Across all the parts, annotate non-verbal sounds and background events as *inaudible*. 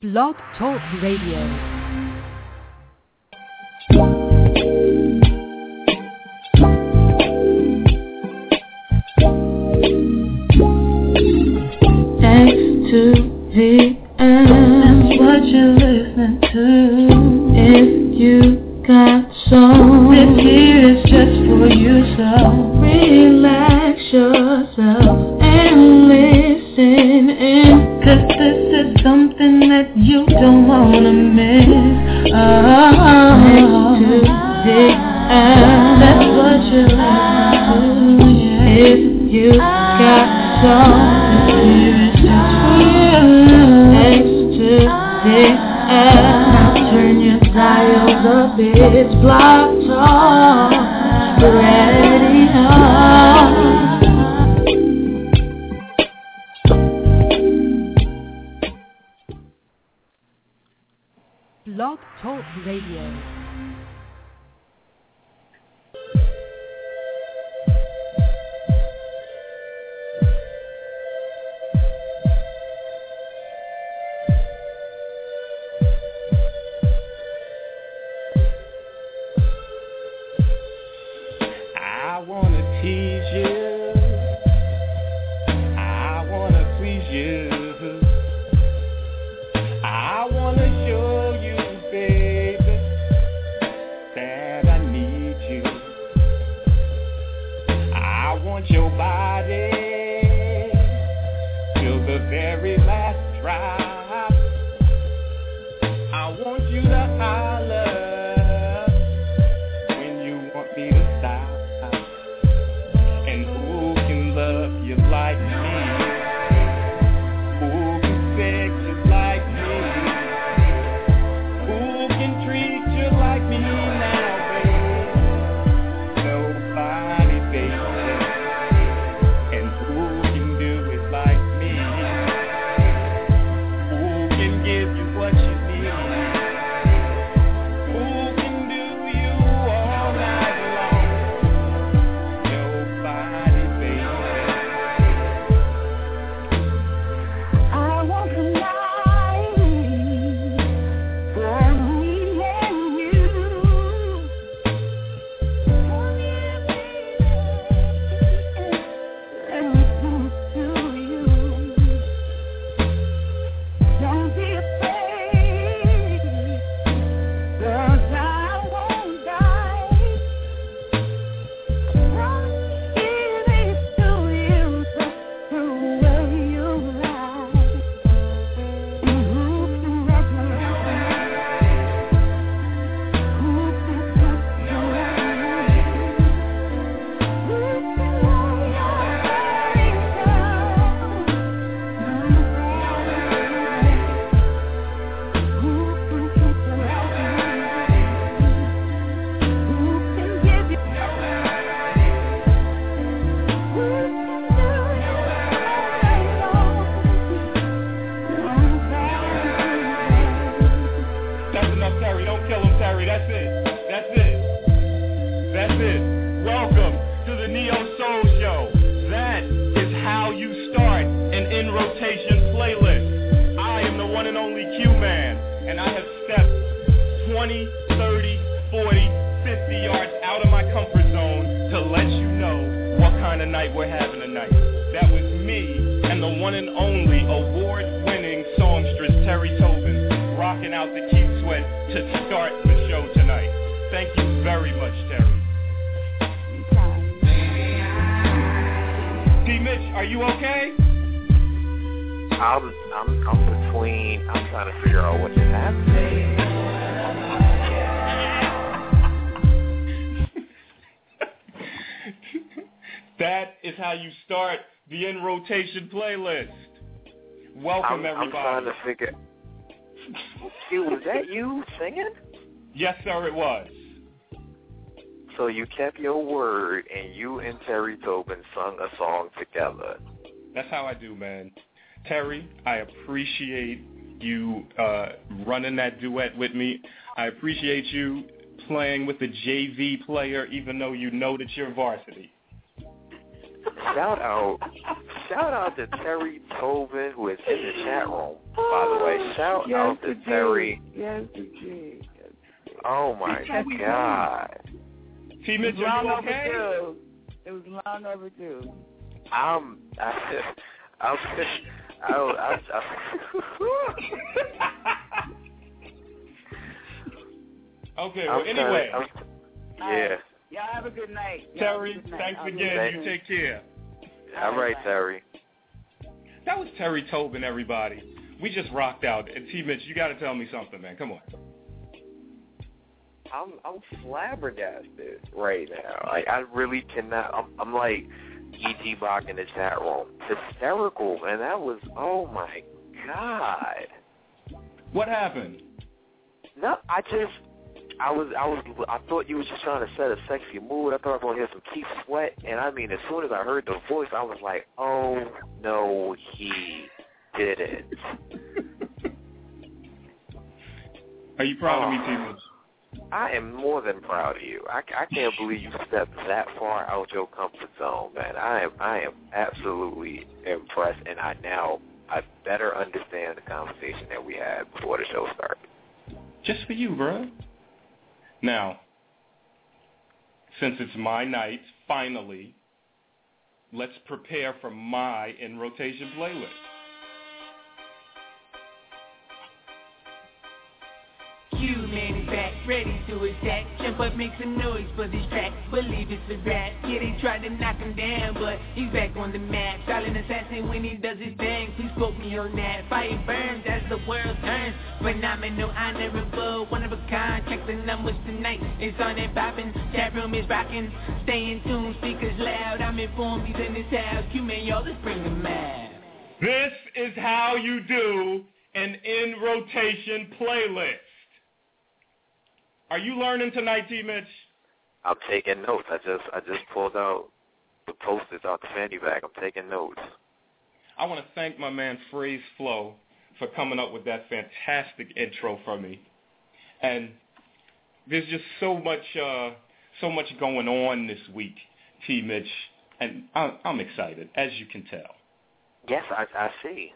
Blog Talk Radio. to love 20, 30, 40, 50 yards out of my comfort zone to let you know what kind of night we're having tonight. That was me and the one and only award winning songstress Terry Tobin rocking out the Keith Sweat to start the show tonight. Thank you very much, Terry. D Mitch, are you okay? I'm I'm I'm between. I'm trying to figure out what's happening. That how you start the in rotation playlist. Welcome I'm, I'm trying everybody. to figure. *laughs* Was that you singing? Yes, sir, it was. So you kept your word and you and Terry Tobin sung a song together. That's how I do, man. Terry, I appreciate you uh, running that duet with me. I appreciate you playing with the JV player, even though you know that you're varsity. Shout out shout out to Terry Tobin who is in the chat room. By the way, oh, shout yes, out to. Terry. Yes, indeed. Yes. Oh my How god. T. It was Mitch, are long you okay? overdue. It was long overdue. I'm. I, I'm. I, I, I, *laughs* okay, well, I'm anyway, trying- I'm- yeah. Y'all have a good night. Y'all Terry, good night. thanks I'll again. back. You take care. All right, Terry. That was Terry Tobin, everybody. We just rocked out. And T. Mitch, you got to tell me something, man. Come on. I'm I'm flabbergasted right now. Like I really cannot. I'm, I'm like E.T. Bach in the chat room, hysterical, man. That was oh my god. What happened? No, I just I was I was I thought you was just trying to set a sexy mood. I thought I was gonna hear some Keith Sweat, and I mean, as soon as I heard the voice, I was like, oh no, he did it. Are you proud of me, ah. T. Mitch? I am more than proud of you. I, I can't believe you stepped that far out your comfort zone, man. I am I am absolutely impressed, and I now I better understand the conversation that we had before the show started. Just for you, bro. Now, since it's my night, finally, let's prepare for my in rotation playlist. Q man is back, ready to attack. Jump up, make some noise for this track. Believe it's a rap. Yeah, they tried to knock him down, but he's back on the map. Silent assassin when he does his thing. Please quote me on that. Fire burns as the world turns. Phenomenal, honorable, one of a kind. Check the numbers tonight. It's on and popping. Chat room is rocking. Stay in tune, speakers loud. I'm informed he's in this house. Q man, y'all, let's bring him out. This is how you do an in rotation playlist. Are you learning tonight, T. Mitch? I'm taking notes. I just I just pulled out the posters out the fanny bag. I'm taking notes. I want to thank my man Phrase Flow for coming up with that fantastic intro for me. And there's just so much uh, so much going on this week, T. Mitch, and I, I'm excited, as you can tell. Yes, I I see.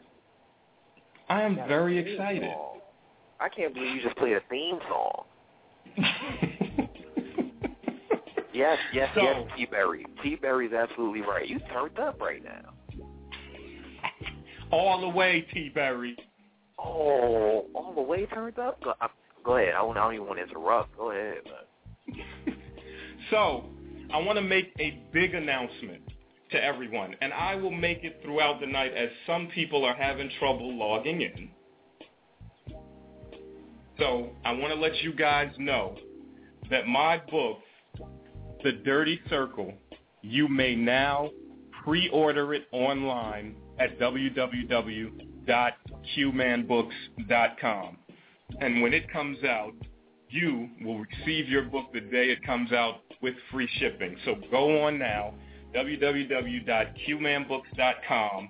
I am very excited. song. I can't believe you just played a theme song. *laughs* Yes, yes, So- yes, T Berry. T Berry's absolutely right. You turned up right now. *laughs* All the way, T. Berry. Oh, all the way turned up. Go, uh, go ahead. I don't, I don't even want to interrupt. Go ahead. *laughs* So, I want to make a big announcement to everyone, and I will make it throughout the night as some people are having trouble logging in. So, I want to let you guys know that my book, The Dirty Circle, you may now pre-order it online at www.qmanbooks.com. And when it comes out, you will receive your book the day it comes out with free shipping. So go on now, www.qmanbooks.com.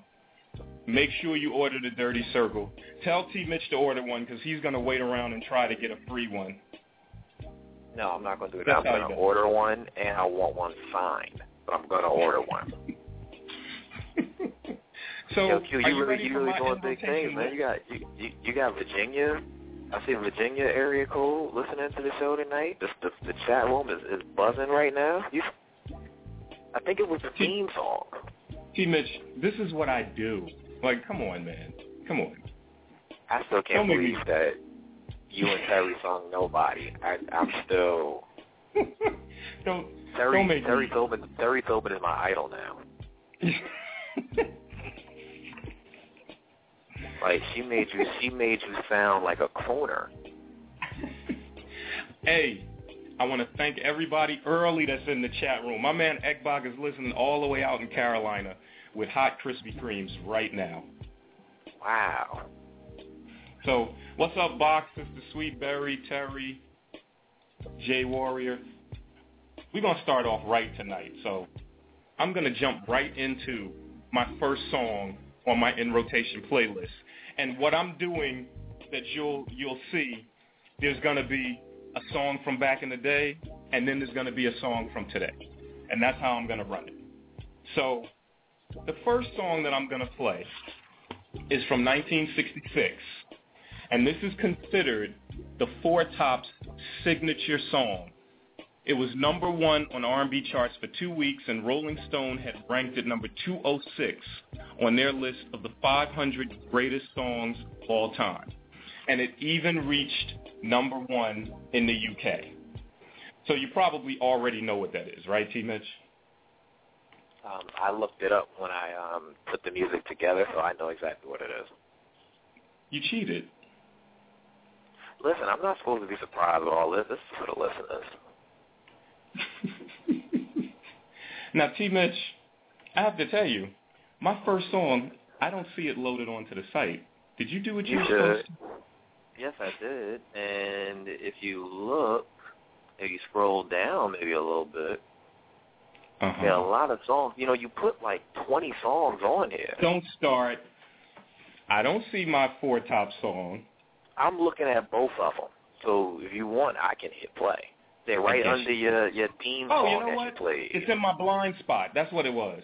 Make sure you order the Dirty Circle. Tell T. Mitch to order one because he's going to wait around and try to get a free one. No, I'm not going to do that. That's I'm going to order one, and I want one signed. But I'm going to order one. *laughs* So, Yo, Q, you you really, you really doing big things, man. You got, you, you, you got Virginia. I see Virginia area code listening to the show tonight. The, the, the chat room is, is buzzing right now. You, I think it was the theme song. T. Mitch, this is what I do. Like, come on, man. Come on. I still can't Don't make me- believe that you and Terry song Nobody. I, I'm still *laughs* don't Terry. Don't make Terry me- Tobin. Terry Tobin is my idol now. *laughs* Like she made you. She made you sound like a crooner. *laughs* Hey, I want to thank everybody early that's in the chat room. My man Ekbog is listening all the way out in Carolina with hot Krispy Kremes right now. Wow. So, what's up, Box, Sister Sweet Berry, Terry, Jay Warrior? We're going to start off right tonight. So, I'm going to jump right into my first song on my in rotation playlist. And what I'm doing that you'll you'll see, there's going to be a song from back in the day, and then there's going to be a song from today. And that's how I'm going to run it. So, the first song that I'm going to play is from 1966, and this is considered the Four Tops signature song. It was number one on R&B charts for two weeks, and Rolling Stone had ranked it number 206 on their list of the 500 greatest songs of all time. And it even reached number one in the UK. So you probably already know what that is, right, T. Mitch? Um, I looked it up when I um, put the music together, so I know exactly what it is. You cheated. Listen, I'm not supposed to be surprised with all this. This is for the listeners. *laughs* now, T. Mitch, I have to tell you, my first song, I don't see it loaded onto the site. Did you do what you, You were supposed should. Yes, I did. And if you look, if you scroll down maybe a little bit, to? Uh-huh. there are a lot of songs. You know, you put like 20 songs on here. Don't start. I don't see my four top song. I'm looking at both of them. So if you want, I can hit play. They're right under your your theme Oh, song you know that what? you played. It's in my blind spot. That's what it was.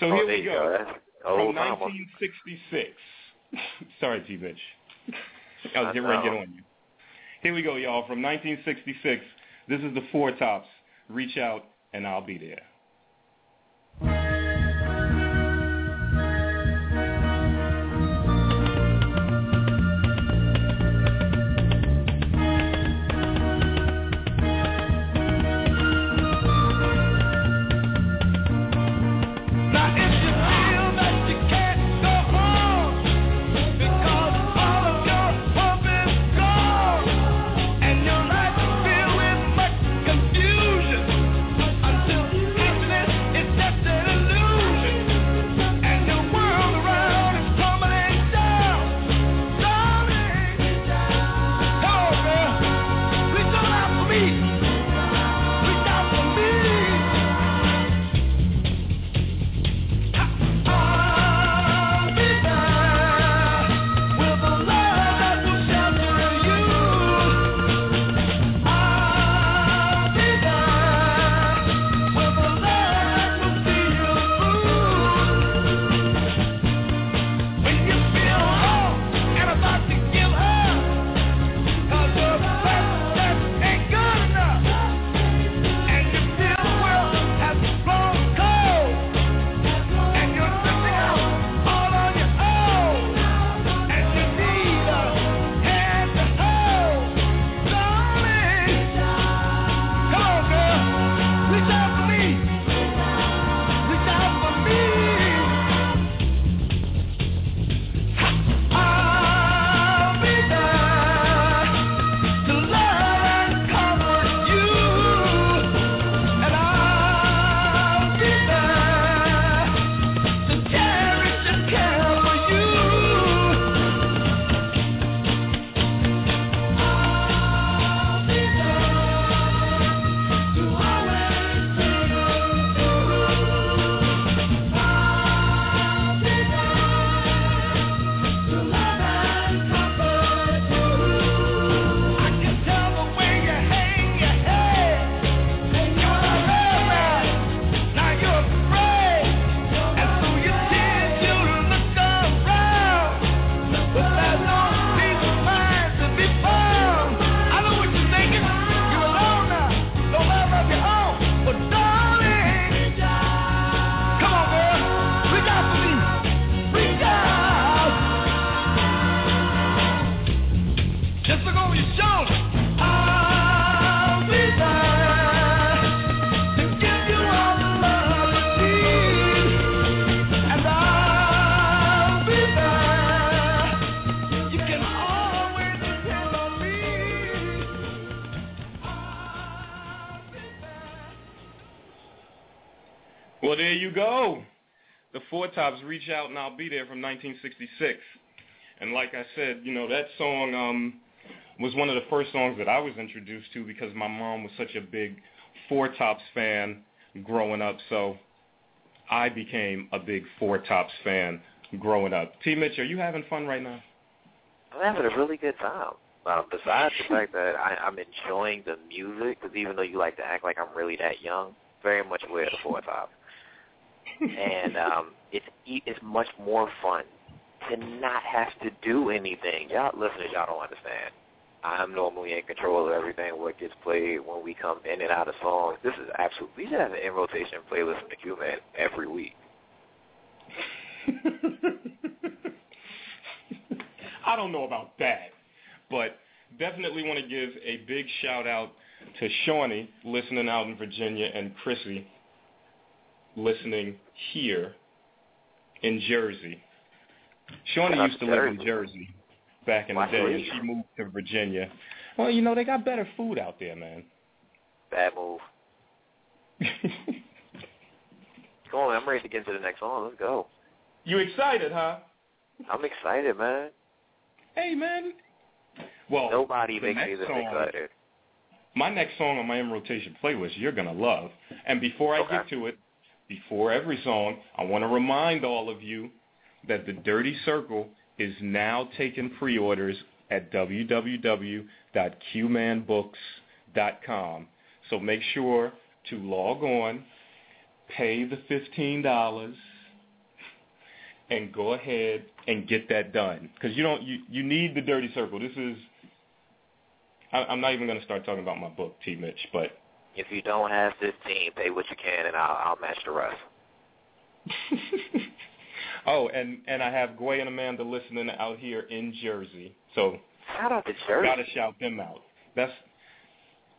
So oh, here we you go. Oh, From 1966. *laughs* Sorry, T. Bitch. *laughs* I was getting ready to get on you. Here we go, y'all. From 1966. This is the Four Tops. Reach out, and I'll be there. Tops Reach Out and I'll Be There from 1966. And like I said, you know, that song um, was one of the first songs that I was introduced to because my mom was such a big Four Tops fan growing up. So I became a big Four Tops fan growing up. T. Mitch, are you having fun right now? I'm having a really good time. Um, besides the fact that I, I'm enjoying the music, because even though you like to act like I'm really that young, very much aware of the four top. and um, it's it's much more fun to not have to do anything. Y'all listeners, y'all don't understand. I'm normally in control of everything what gets played when we come in and out of songs. This is absolute. we should have an in rotation playlist in the Q Man every week. *laughs* I don't know about that, but definitely want to give a big shout out to Shawnee listening out in Virginia and Chrissy listening here in Jersey. Shawnee used to live in Jersey. Back in the day, and she moved to Virginia. Well, you know they got better food out there, man. Bad move. *laughs* Come on, I'm ready to get into the next song. Let's go. you excited, huh? I'm excited, man. Hey, man. Well, Nobody makes me this song- excited. my next song on my in rotation playlist you're gonna love. And before I Okay. get to it, before every song, I want to remind all of you that the Dirty Circle is now taking pre-orders at www.qmanbooks.com. So make sure to log on, pay the fifteen dollars, and go ahead and get that done. Because you don't you you need the Dirty Circle. This is I, I'm not even going to start talking about my book, T. Mitch, but If you don't have 15, pay what you can, and I'll, I'll match the rest. *laughs* oh, and and I have Gway and Amanda listening out here in Jersey, so Shout out to Jersey. gotta shout them out. That's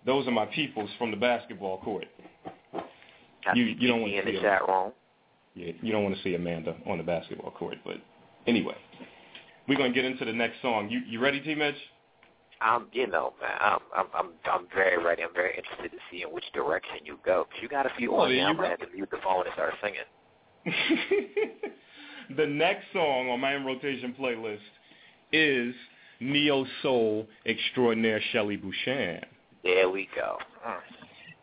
those are my peoples from the basketball court. Got You- you don't wanna in see the chat room. Yeah, you don't want to see Amanda on the basketball court, but anyway, we're gonna get into the next song. You you ready, T. Mitch? I'm, you know, man, I'm, I'm, I'm, I'm very ready. I'm very interested to see in which direction you go. 'Cause you got a few Well, on you I'm gonna have to mute the phone and start singing. *laughs* the next song on my in rotation playlist is neo soul extraordinaire Shelley Bouchan. There we go. Mm.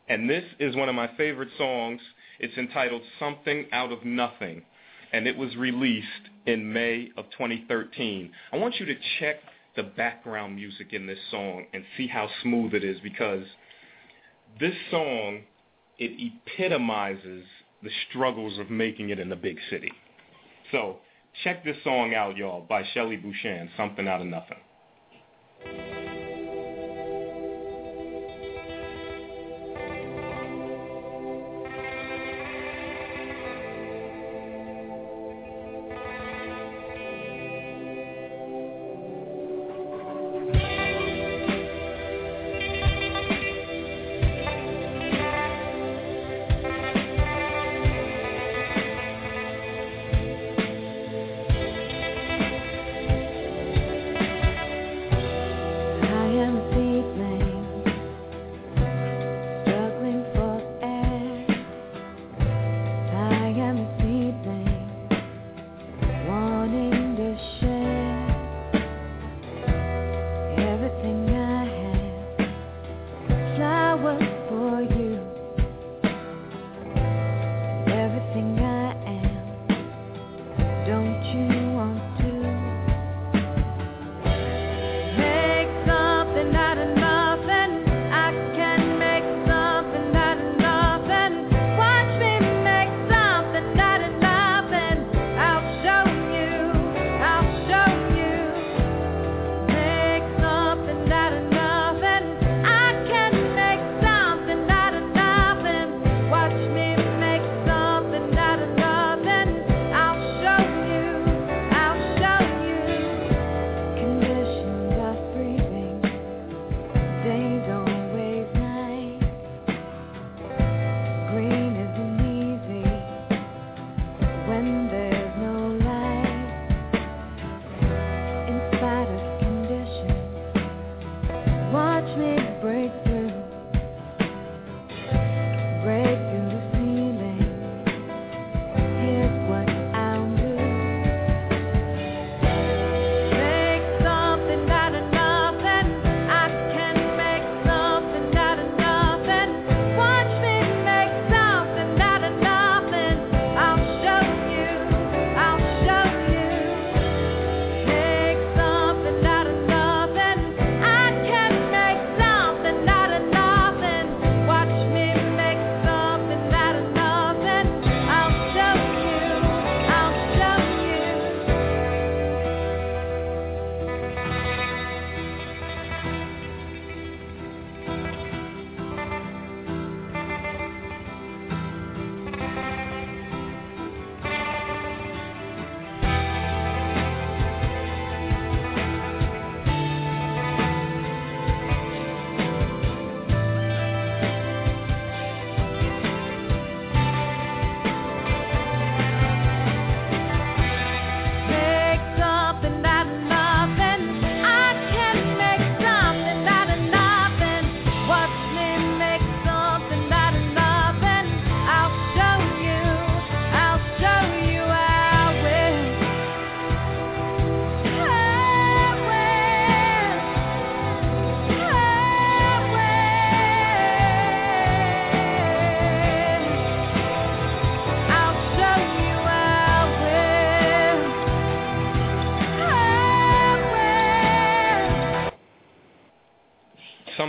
And this is one of my favorite songs. It's entitled Something Out of Nothing, and it was released in May of 2013. I want you to check the background music in this song and see how smooth it is because this song, it epitomizes the struggles of making it in the big city. So check this song out, y'all, by Shelly Bouchan, Something Out of Nothing.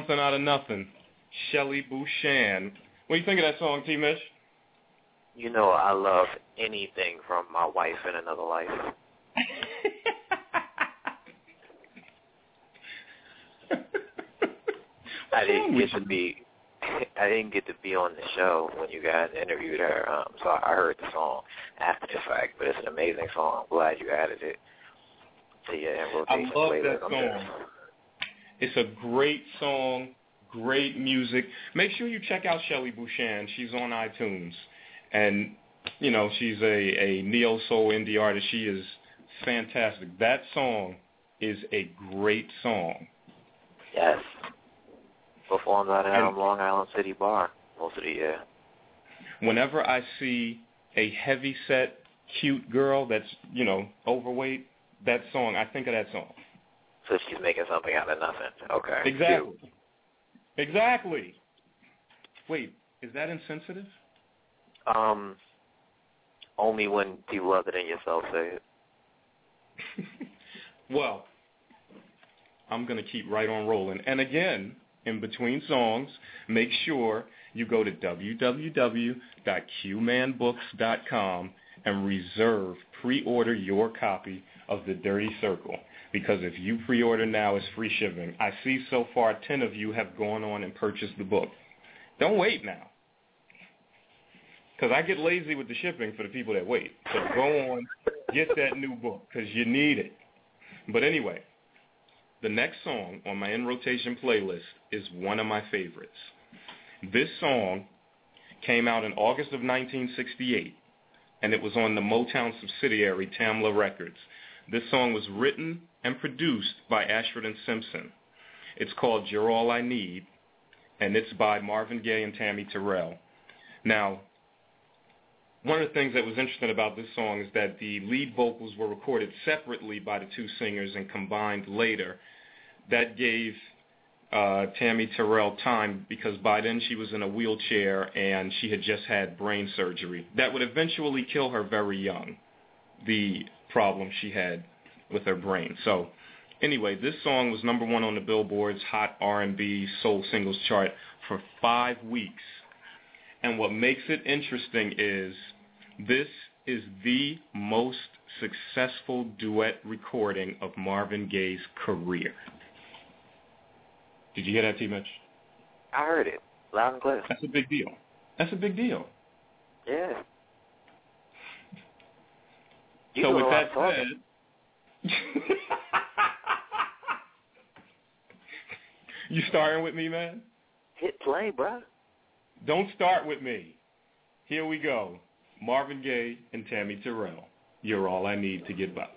Something out of nothing. Shelly Bouchan. What do you think of that song, T. Mitch? You know, I love anything from my wife in another life. *laughs* I didn't get to be *laughs* I didn't get to be on the show when you guys interviewed her, um, so I heard the song after the fact. But it's an amazing song. I'm glad you added it to your I love playlist. that song. It's a great song, great music. Make sure you check out Shelly Bouchan. She's on iTunes, and you know she's a a neo soul indie artist. She is fantastic. That song is a great song. Yes. Performed at um, Long Island City Bar most of the year. Whenever I see a heavy set, cute girl that's you know overweight, that song I think of that song. So she's making something out of nothing. Okay. Exactly. Exactly. Wait, is that insensitive? Um, only when people other than yourself say it. *laughs* well, I'm going to keep right on rolling. And again, in between songs, make sure you go to www.qmanbooks.com and reserve, pre-order your copy of The Dirty Circle. Because if you pre-order now, it's free shipping. I see so far 10 of you have gone on and purchased the book. Don't wait now. Because I get lazy with the shipping for the people that wait. So go on, get that new book because you need it. But anyway, the next song on my in rotation playlist is one of my favorites. This song came out in August of 1968, and it was on the Motown subsidiary Tamla Records. This song was written and produced by Ashford and Simpson. It's called You're All I Need, and it's by Marvin Gaye and Tammy Terrell. Now, one of the things that was interesting about this song is that the lead vocals were recorded separately by the two singers and combined later. That gave uh, Tammy Terrell time because by then she was in a wheelchair and she had just had brain surgery. That would eventually kill her very young, the problem she had with her brain. So anyway, this song was number one on the Billboard's Hot R&B Soul Singles chart for five weeks. And what makes it interesting is this is the most successful duet recording of Marvin Gaye's career. Did you hear that, T. Mitch? I heard it loud and clear. That's a big deal. That's a big deal. Yeah. You so with that said, *laughs* you starting with me, man? Hit play, bro. Don't start with me. Here we go. Marvin Gaye and Tammy Terrell. You're all I need to get by.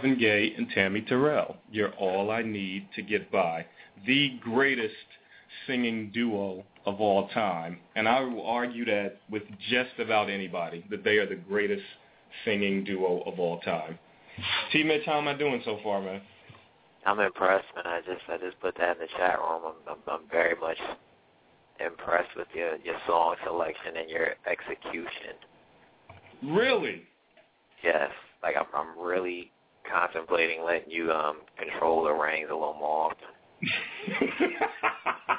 Marvin Gaye and Tammy Terrell. You're all I need to get by. The greatest singing duo of all time. And I will argue that with just about anybody, that they are the greatest singing duo of all time. T Mitch, how am I doing so far, man? I'm impressed, man. I just I just put that in the chat room. I'm I'm, I'm very much impressed with your your song selection and your execution. Really? Yes, like I'm I'm really contemplating letting you um control the reins a little more often. *laughs*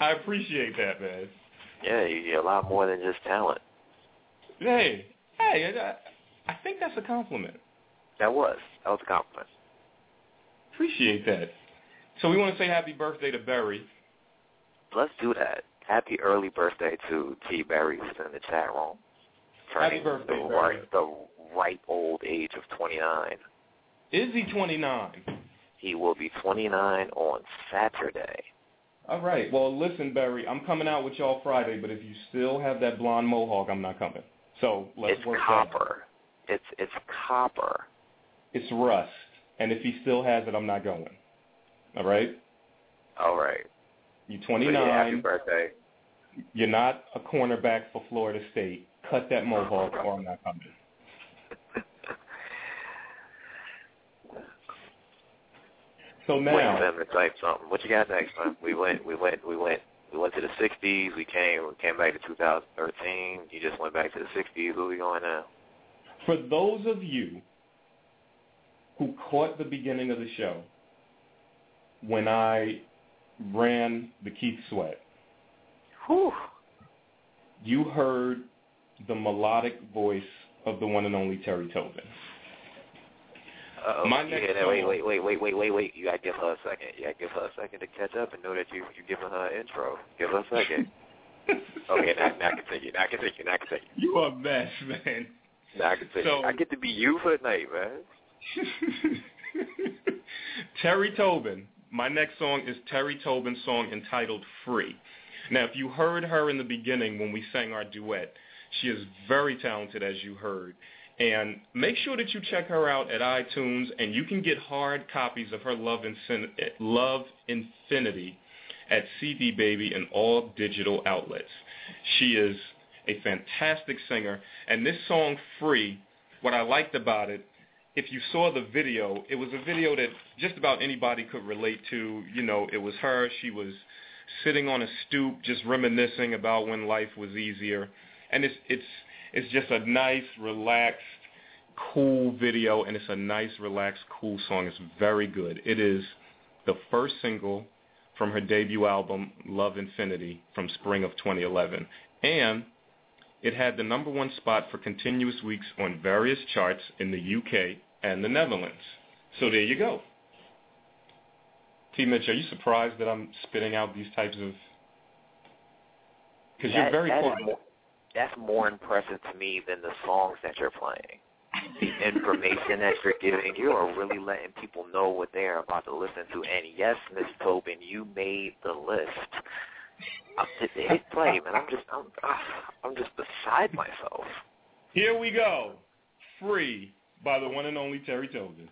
I appreciate that, man. Yeah, you, you're a lot more than just talent. Hey, hey, I, I think that's a compliment. That was that was a compliment. Appreciate that. So we want to say happy birthday to Barry. Let's do that. Happy early birthday to T. Barry, who's in the chat room. Happy Turning birthday, the right, the ripe old age of 29. Is he 29? He will be 29 on Saturday. All right. Well, listen, Barry, I'm coming out with y'all Friday, but if you still have that blonde mohawk, I'm not coming. So let's it's work copper. It's it's copper. It's rust, and if he still has it, I'm not going. All right. All right. You're So, yeah, happy 29. birthday. You're not a cornerback for Florida State. Cut that mohawk, or I'm not coming. So now, him to type something. What you got next, man? We went, we went, we went, we went to the '60s. We came, we came back to 2013. You just went back to the '60s. Where we going now? for those of you who caught the beginning of the show when I ran the Keith Sweat, Whew. you heard the melodic voice of the one and only Terry Tobin. Uh-oh. My next yeah, wait, wait, wait, wait, wait, wait, wait. You gotta give her a second. You gotta give her a second to catch up and know that you you giving her an intro. Give her a second. *laughs* okay, now, I can take it. now continue. Now continue. Now continue. You a mess, man. Now continue. So- it. I get to be you for the night, man. *laughs* Terry Tobin. My next song is Terry Tobin's song entitled Free. Now, if you heard her in the beginning when we sang our duet, she is very talented, as you heard. And make sure that you check her out at iTunes, and you can get hard copies of her Love, Infin- Love Infinity at CD Baby and all digital outlets. She is a fantastic singer, and this song, Free, what I liked about it if you saw the video, it was a video that just about anybody could relate to. You know, it was her. She was sitting on a stoop, just reminiscing about when life was easier, and it's it's it's just a nice, relaxed, cool video, and it's a nice, relaxed, cool song. It's very good. It is the first single from her debut album, Love Infinity, from spring of 2011, and it had the number one spot for continuous weeks on various charts in the UK and the Netherlands. So there you go. T. Mitch, are you surprised that I'm spitting out these types of? Because you're very that is quiet. more, that's more impressive to me than the songs that you're playing. The information that you're giving, you are really letting people know what they're about to listen to. And yes, Miss Tobin, you made the list. I'm just hit play, man. I'm just, I'm, ah, I'm just beside myself. Here we go. Free by the one and only Terry Tobin.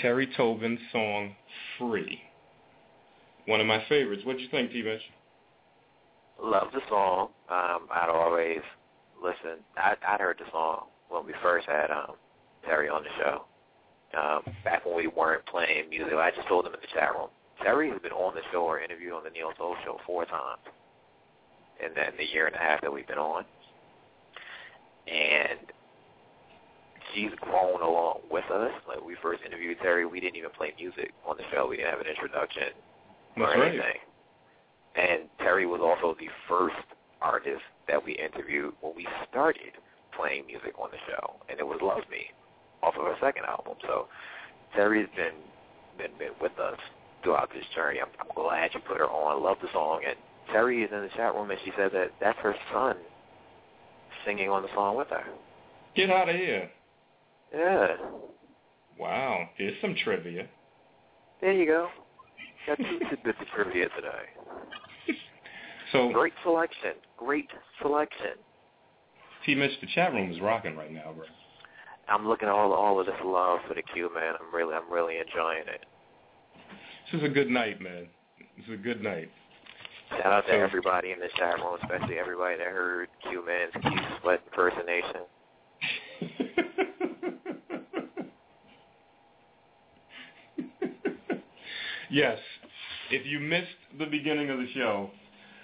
Terry Tobin's song Free. One of my favorites. What'd you think, T Mitch? Love the song. Um, I'd always listen. I, I'd heard the song when we first had um, Terry on the show. Um, back when we weren't playing music, I just told him in the chat room. Terry has been on the show or interviewed on the Neil Soul Show four times in the, in the year and a half that we've been on. And she's grown along with us. Like we first interviewed Terry, we didn't even play music on the show. We didn't have an introduction or That's right. anything. And Terry was also the first artist that we interviewed when we started playing music on the show, and it was Love Me off of her second album. So Terry's been been been with us throughout this journey. I'm, I'm glad you put her on. I Love the song, and Terry is in the chat room, and she said that that's her son singing on the song with her. Get out of here. Yeah, Wow. Here's some trivia. there you go. Got two *laughs* tidbits of trivia today. So, Great selection. Great selection. T Mitch, the chat room is rocking right now, bro. I'm looking at all all of this love for the Q, man. I'm really I'm really enjoying it. This is a good night, man. This is a good night. Shout out to So- everybody in the chat room, especially everybody that heard Q Man's Q Sweat impersonation. Yes. If you missed the beginning of the show,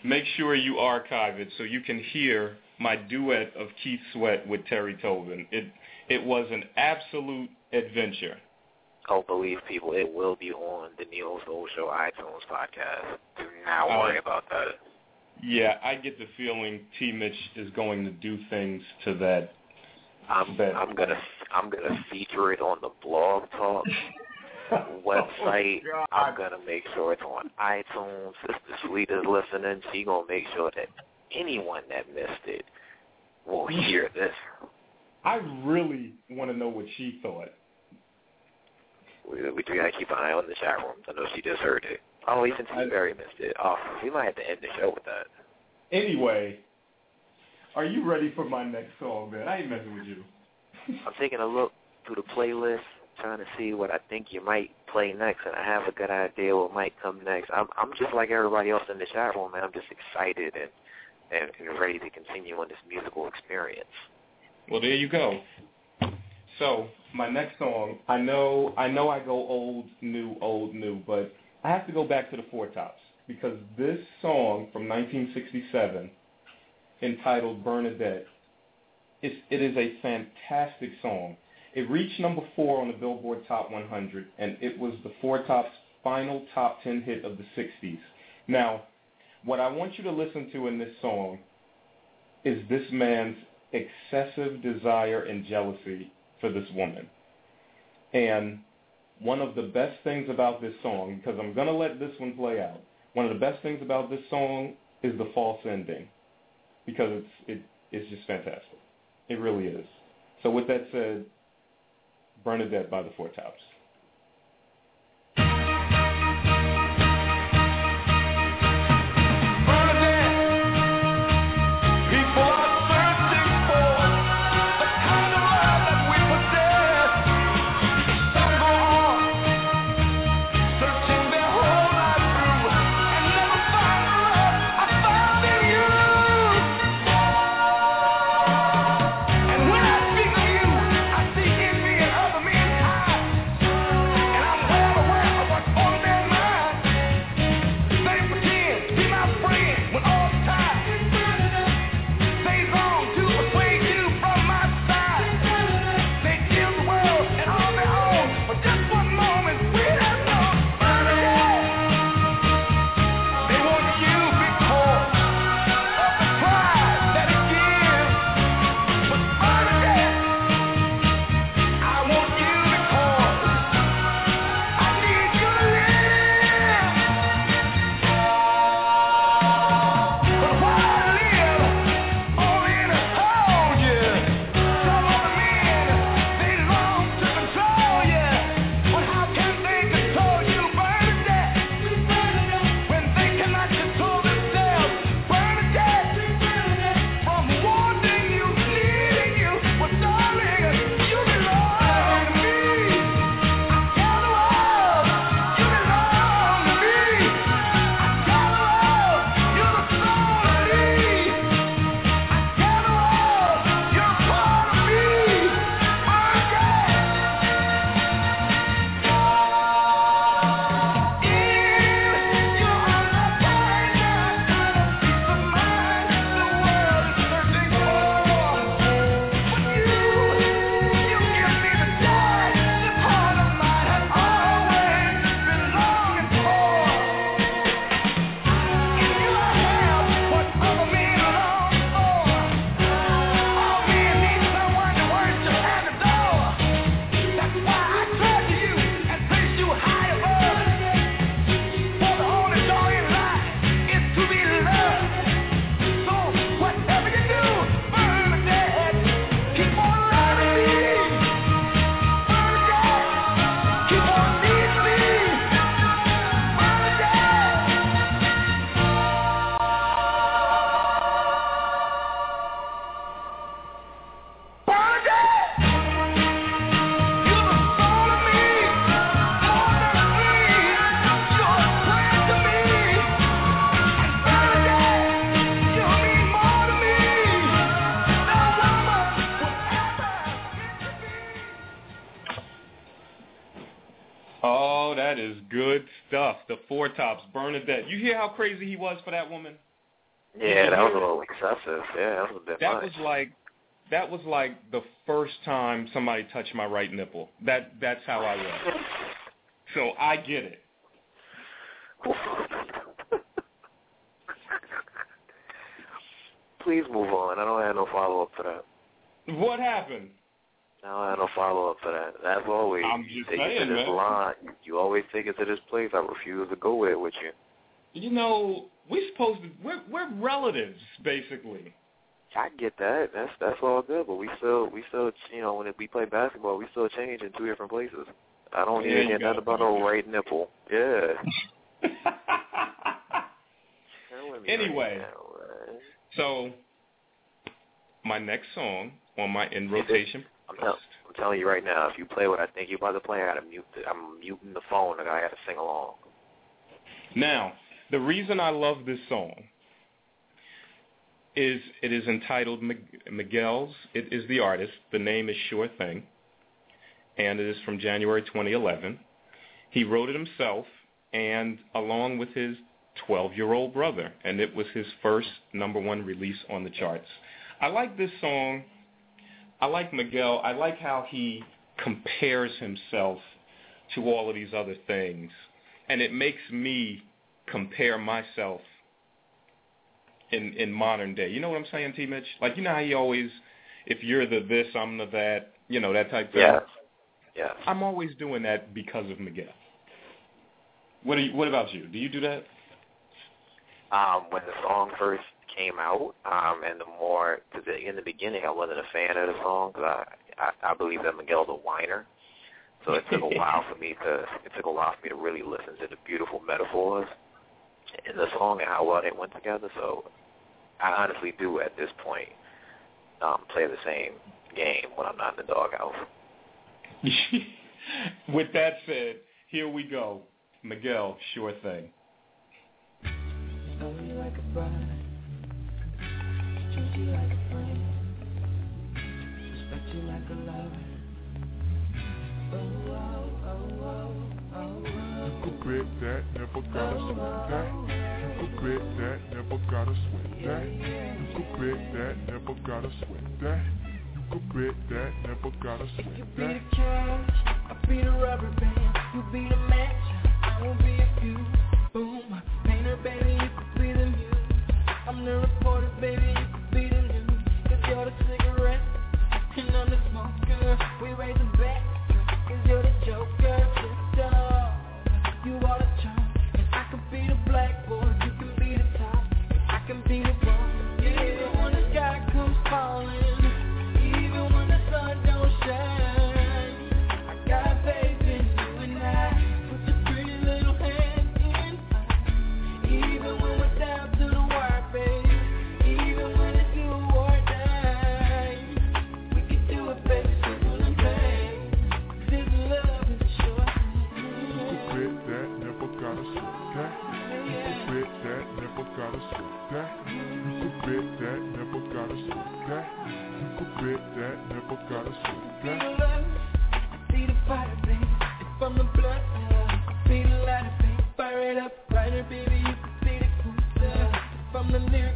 make sure you archive it so you can hear my duet of Keith Sweat with Terry Tobin. It it was an absolute adventure. Oh, believe people, it will be on the Neil Soul Show iTunes podcast. Do not Oh. worry about that. Yeah, I get the feeling T Mitch is going to do things to that. I'm Bet. I'm gonna I'm gonna feature it on the Blog Talk *laughs* Oh, website. Oh, I'm gonna make sure it's on iTunes. Sister Sweet is listening. She gonna make sure that anyone that missed it will hear *laughs* this. I really want to know what she thought. We, we do gotta keep an eye on the chat room. I know she just heard it. Oh, even T. Berry missed it. Oh, we might have to end the show with that. Anyway, are you ready for my next song, man? I ain't messing with you. I'm taking a look through the playlist, trying to see what I think you might play next, and I have a good idea what might come next. I'm I'm just like everybody else in the chat room, man. I'm just excited and and, and ready to continue on this musical experience. Well, there you go. So my next song, I know, I know, I go old, new, old, new, but I have to go back to the Four Tops because this song from 1967, entitled "Bernadette," is it is a fantastic song. It reached number four on the Billboard Top 100, and it was the Four Tops' final top 10 hit of the 60s. Now, what I want you to listen to in this song is this man's excessive desire and jealousy for this woman. And one of the best things about this song, because I'm going to let this one play out, one of the best things about this song is the false ending, because it's it, it's just fantastic. It really is. So with that said, Bernadette by the Four Tops. Enough. The Four Tops, Bernadette. You hear how crazy he was for that woman? Yeah, that was a little excessive. Yeah, that was a bit That much. was like that was like the first time somebody touched my right nipple. That that's how I was. So I get it. *laughs* Please move on. I don't have no follow up for that. What happened? I don't have no follow up for that. As always, I'm you just take it to this man. line. You, always take it to this place. I refuse to go there with you. You know, we're supposed to we're we're relatives basically. I get that. That's that's all good, but we still we still you know when we play basketball, we still change in two different places. I don't Yeah, hear you hear got nothing about no right nipple. Yeah. *laughs* anyway, so my next song on my in rotation. I'm, tell, I'm telling you right now, if you play what I think you're about to play, I gotta mute. The, I'm muting the phone, and I gotta sing along. Now, the reason I love this song is it is entitled Miguel's. It is the artist. The name is Sure Thing, and it is from January 2011. He wrote it himself, and along with his 12-year-old brother, and it was his first number one release on the charts. I like this song. I like Miguel. I like how he compares himself to all of these other things, and it makes me compare myself in in modern day. You know what I'm saying, T. Mitch? Like you know how you always, if you're the this, I'm the that. You know that type thing. Yes. Yes. I'm always doing that because of Miguel. What do you, What about you? Do you do that? um, when the song first came out, um, and the more because in the beginning I wasn't a fan of the song because I, I I believe that Miguel's a whiner, so it took a *laughs* while for me to it took a while for me to really listen to the beautiful metaphors in the song and how well they went together. So I honestly do at this point um, play the same game when I'm not in the doghouse. *laughs* With that said, here we go. Miguel, sure thing. Respect you like a lover. Oh, oh, oh, You that, never gotta sweat that. You could grit that, never gotta sweat that. You could grit that, never gotta sweat that. You could grit that, never gotta sweat Be the cash, I'll be the rubber band, you be the match, I will be a fuse. Boom, painter, baby, you could be the muse. I'm the reporter, baby, you could be the news. Cause you're the cigarette, and I'm the smoker. We raising back, cause you're the joker. Grit that, never gotta sweat that. Be the fire, baby. It's from the blood. Be the lighter, baby. Fire it up, brighter, baby. You can be the cool stuff From the lyric,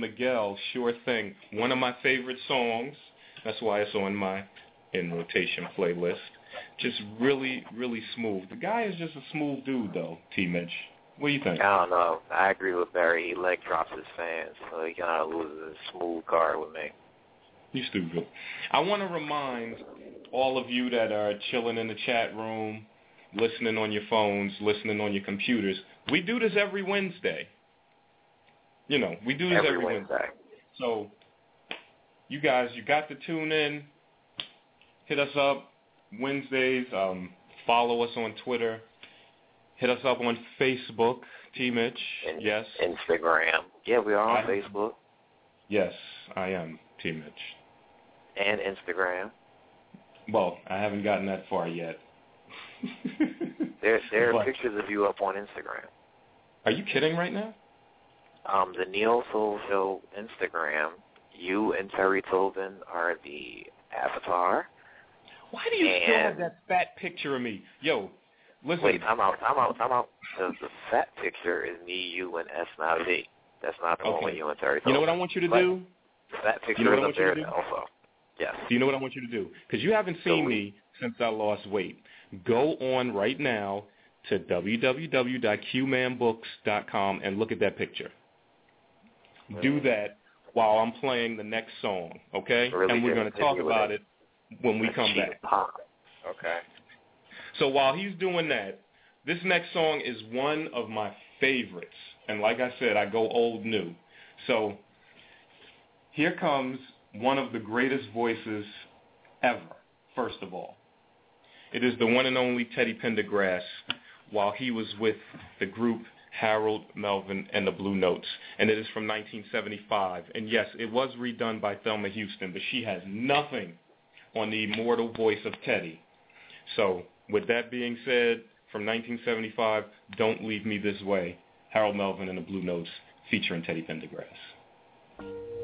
Miguel, Sure Thing. One of my favorite songs. That's why it's on my in rotation playlist. Just really, really smooth. The guy is just a smooth dude, though, T. Mitch. What do you think? I don't know. I agree with Barry. He leg drops his fans, so he kind of loses his smooth card with me. You stupid. I want to remind all of you that are chilling in the chat room, listening on your phones, listening on your computers. We do this every Wednesday. You know, we do this Every every, Wednesday. So, you guys, you got to tune in. Hit us up Wednesdays. Um, follow us on Twitter. Hit us up on Facebook, T. Mitch. And yes. Instagram. Yeah, we are on I- Facebook Yes, I am T. Mitch. and Instagram. Well, I haven't gotten that far yet. There, there are *laughs* But- pictures of you up on Instagram. Are you kidding right now? Um, the Neil Soul Show Instagram. You and Terry Tobin are the avatar. Why do you still have that fat picture of me? Yo, listen. Wait, I'm out. I'm out. I'm out. The, the fat picture is me, you, and S not V. That's not the one Okay. with you and Terry you know what I want you to But do? That picture You know is up want you to there also. Yes. Do you know what I want you to do? Because you haven't seen we- me since I lost weight. Go on right now to www.qmanbooks.com and look at that picture. Do that while I'm playing the next song, okay? Really and we're going to talk about it. when we come back. Pop. Okay. So while he's doing that, this next song is one of my favorites. And like I said, I go old new. So here comes one of the greatest voices ever, first of all. It is the one and only Teddy Pendergrass while he was with the group Harold Melvin and the Blue Notes. And it is from 1975. And yes, it was redone by Thelma Houston, but she has nothing on the immortal voice of Teddy. So, with that being said, from 1975, Don't Leave Me This Way, Harold Melvin and the Blue Notes featuring Teddy Pendergrass.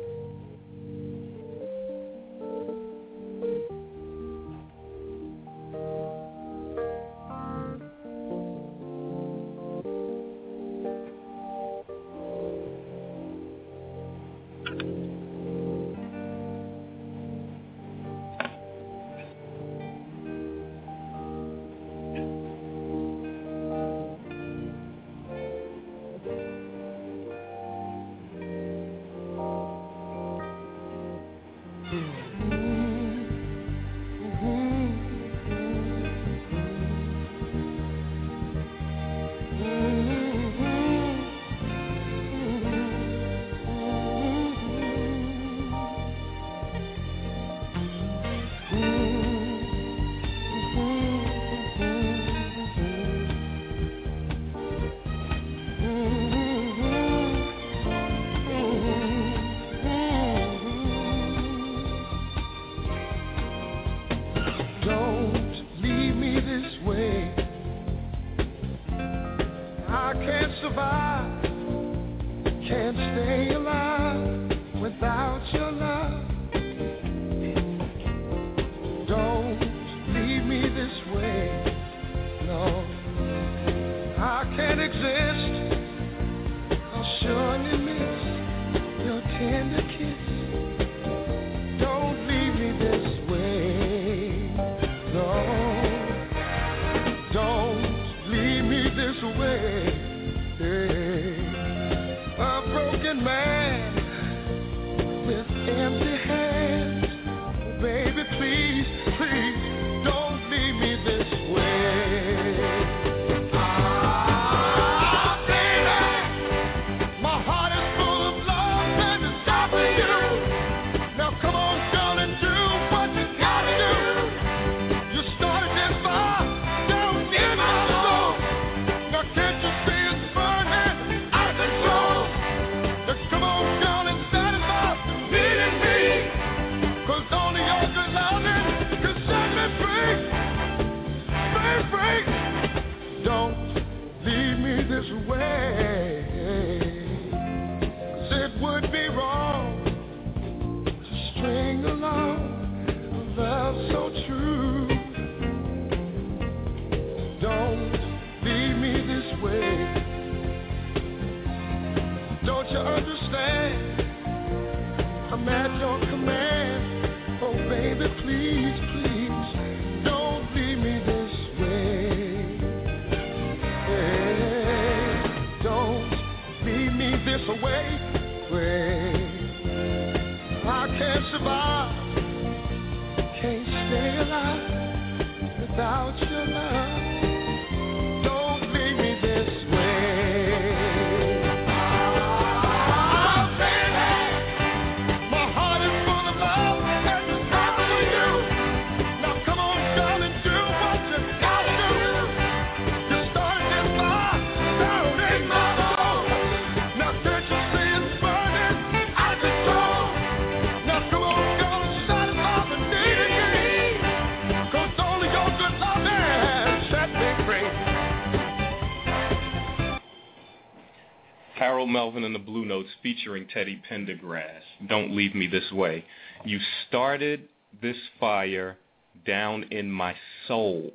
Featuring Teddy Pendergrass. Don't leave me this way. You started this fire down in my soul.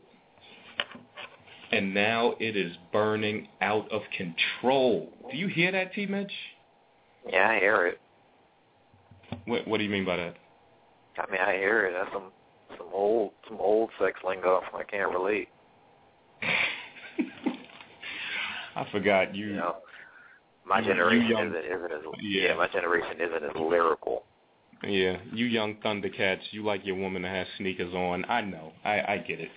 And now it is burning out of control. Do you hear that, T. Mitch? Yeah, I hear it. What, what do you mean by that? I mean, I hear it. That's some some old some old sex lingo. I can't relate. *laughs* I forgot you. You know, my generation young- isn't isn't as Yeah. yeah. My generation isn't as lyrical. Yeah, you young Thundercats, you like your woman to have sneakers on. I know. I I get it.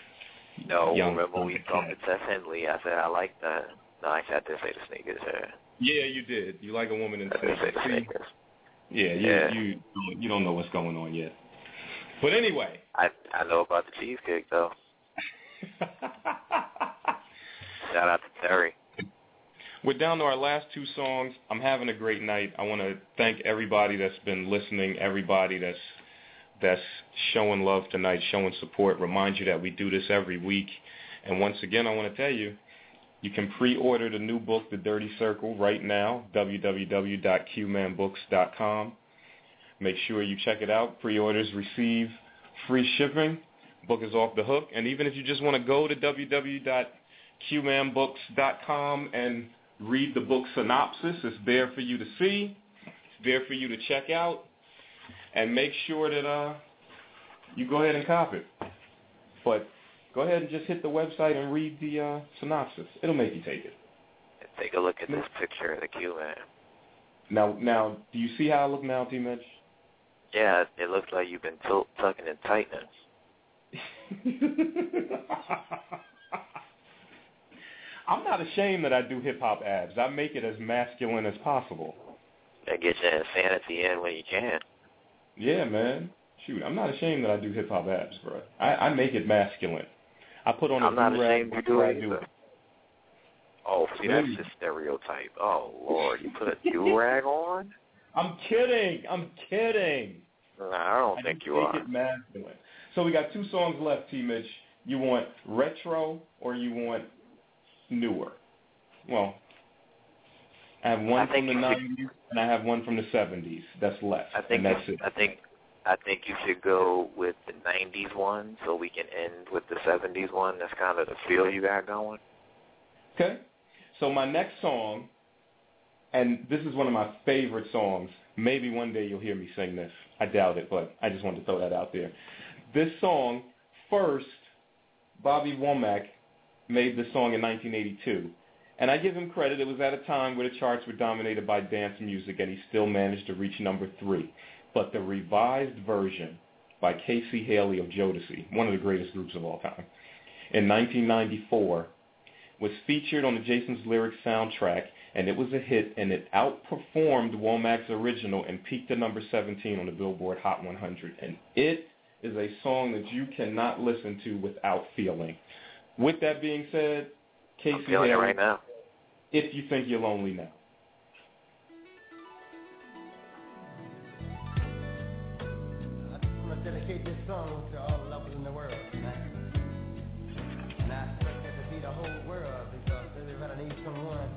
No, Young remember we talked to Tess Henley. I said I like that. No, actually I did say the sneakers. Yeah, Yeah, you did. You like a woman in I did say sneakers. the sneakers. Yeah, you Yeah. you you don't know what's going on yet. But anyway, I I know about the cheesecake though. *laughs* Shout out to Terry. We're down to our last two songs. I'm having a great night. I want to thank everybody that's been listening, everybody that's that's showing love tonight, showing support. Remind you that we do this every week. And once again, I want to tell you, you can pre-order the new book, The Dirty Circle, right now. www.qmanbooks.com. Make sure you check it out. Pre-orders receive free shipping. Book is off the hook. And even if you just want to go to www.qmanbooks.com and read the book synopsis, it's there for you to see. It's there for you to check out. And make sure that uh, you go ahead and cop it. But go ahead and just hit the website and read the uh, synopsis. It'll make you take it. Take a look at this picture of the Q man. Now, now, do you see how I look now, T. Mitch? Yeah, it looks like you've been t- tucking and tightening. *laughs* I'm not ashamed that I do hip hop abs. I make it as masculine as possible. That gets you insanity in when you can. Yeah, man. Shoot, I'm not ashamed that I do hip hop abs, bro. I, I make it masculine. I put on a I'm not do-rag ashamed you do it do it. Oh, see, that's the stereotype. Oh Lord, you put a do rag on? *laughs* I'm kidding. I'm kidding. Nah, I don't I think you make are. it masculine. So we got two songs left, T. Mitch. You want retro or you want newer? Well, I have one I from the '90s and I have one from the '70s. That's left, I think that's it. I think I think you should go with the '90s one, so we can end with the '70s one. That's kind of the feel you got going. Okay. So my next song, and this is one of my favorite songs. Maybe one day you'll hear me sing this. I doubt it, but I just wanted to throw that out there. This song, first, Bobby Womack made the song in 1982. And I give him credit. It was at a time where the charts were dominated by dance music, and he still managed to reach number three. But the revised version by K-Ci Hailey of Jodeci, one of the greatest groups of all time, in 1994, was featured on the Jason's Lyrics soundtrack, and it was a hit, and it outperformed Womack's original and peaked at number 17 on the Billboard Hot 100. And it is a song that you cannot listen to without feeling. With that being said, K-Ci I'm feeling it right now. if you think you're lonely now. I just want to dedicate this song to all lovers in the world tonight. And I expect it to be the whole world because everybody needs someone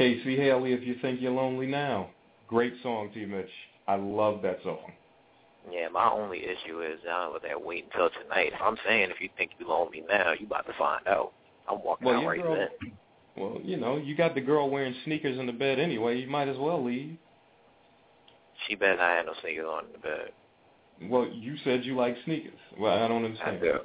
K-Ci Hailey, if you think you're lonely now. Great song, T. Mitch. I love that song. Yeah, my only issue is uh, with that wait until tonight. If I'm saying if you think you're lonely now, you about to find out. I'm walking Well, out right girl- then. Well, you know, you got the girl wearing sneakers in the bed anyway. You might as well leave. She better not have no sneakers on in the bed. Well, you said you like sneakers. Well, I don't understand. I do.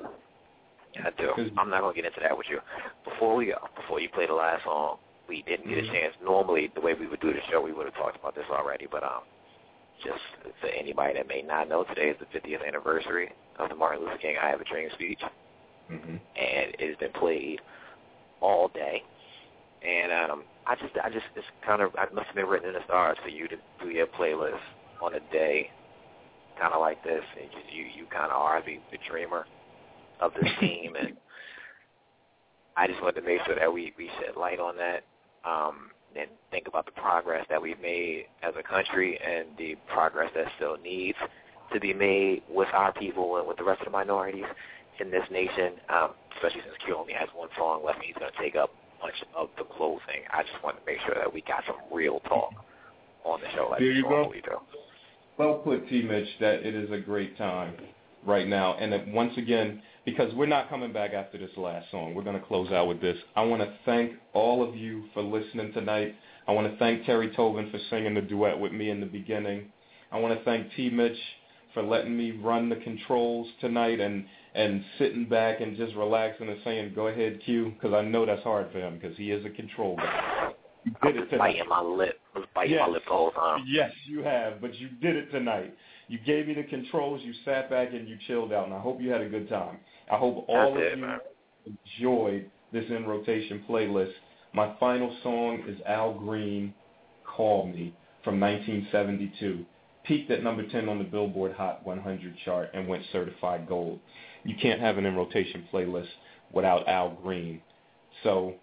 I do. I'm not gonna get into that with you. Before we go, before you play the last song, we didn't get a chance. Normally, the way we would do the show, we would have talked about this already. But um, just for anybody that may not know, today is the 50th anniversary of the Martin Luther King "I Have a Dream" speech, hmm and it has been played all day. And um, I just, I just, it's kind of, it must have been written in the stars for you to do your playlist on a day, kind of like this. And you, you, you kind of are the, the dreamer of this *laughs* team, and I just wanted to make sure that we we shed light on that, um, and think about the progress that we've made as a country and the progress that still needs to be made with our people and with the rest of the minorities in this nation. Um, especially since Q only has one song left, and he's going to take up much of the closing. I just want to make sure that we got some real talk on the show like There we you go. do. Well put, T. Mitch, that it is a great time right now. And that once again, because we're not coming back after this last song, we're going to close out with this. I want to thank all of you for listening tonight. I want to thank Terry Tobin for singing the duet with me in the beginning. I want to thank T. Mitch for letting me run the controls tonight and and sitting back and just relaxing and saying, "Go ahead, Q," because I know that's hard for him because he is a control guy. You did it tonight. biting my lip. I was biting Yes. my lip the whole time. Yes, you have, but you did it tonight. You gave me the controls, you sat back and you chilled out, and I hope you had a good time. I hope all That's of it, you man. enjoyed this in rotation playlist. My final song is Al Green, Call Me, from 1972. Peaked at number 10 on the Billboard Hot 100 chart and went certified gold. You can't have an in rotation playlist without Al Green. So,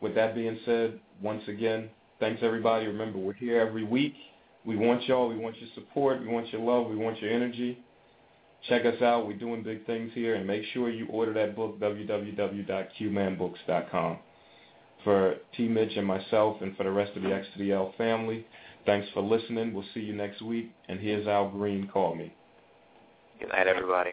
with that being said, once again, thanks everybody. Remember, we're here every week. We want y'all. We want your support. We want your love. We want your energy. Check us out. We're doing big things here, and make sure you order that book, www.qmanbooks.com. For T. Mitch and myself, and for the rest of the X to the L family, thanks for listening. We'll see you next week. And here's Al Green. Call me. Good night, everybody.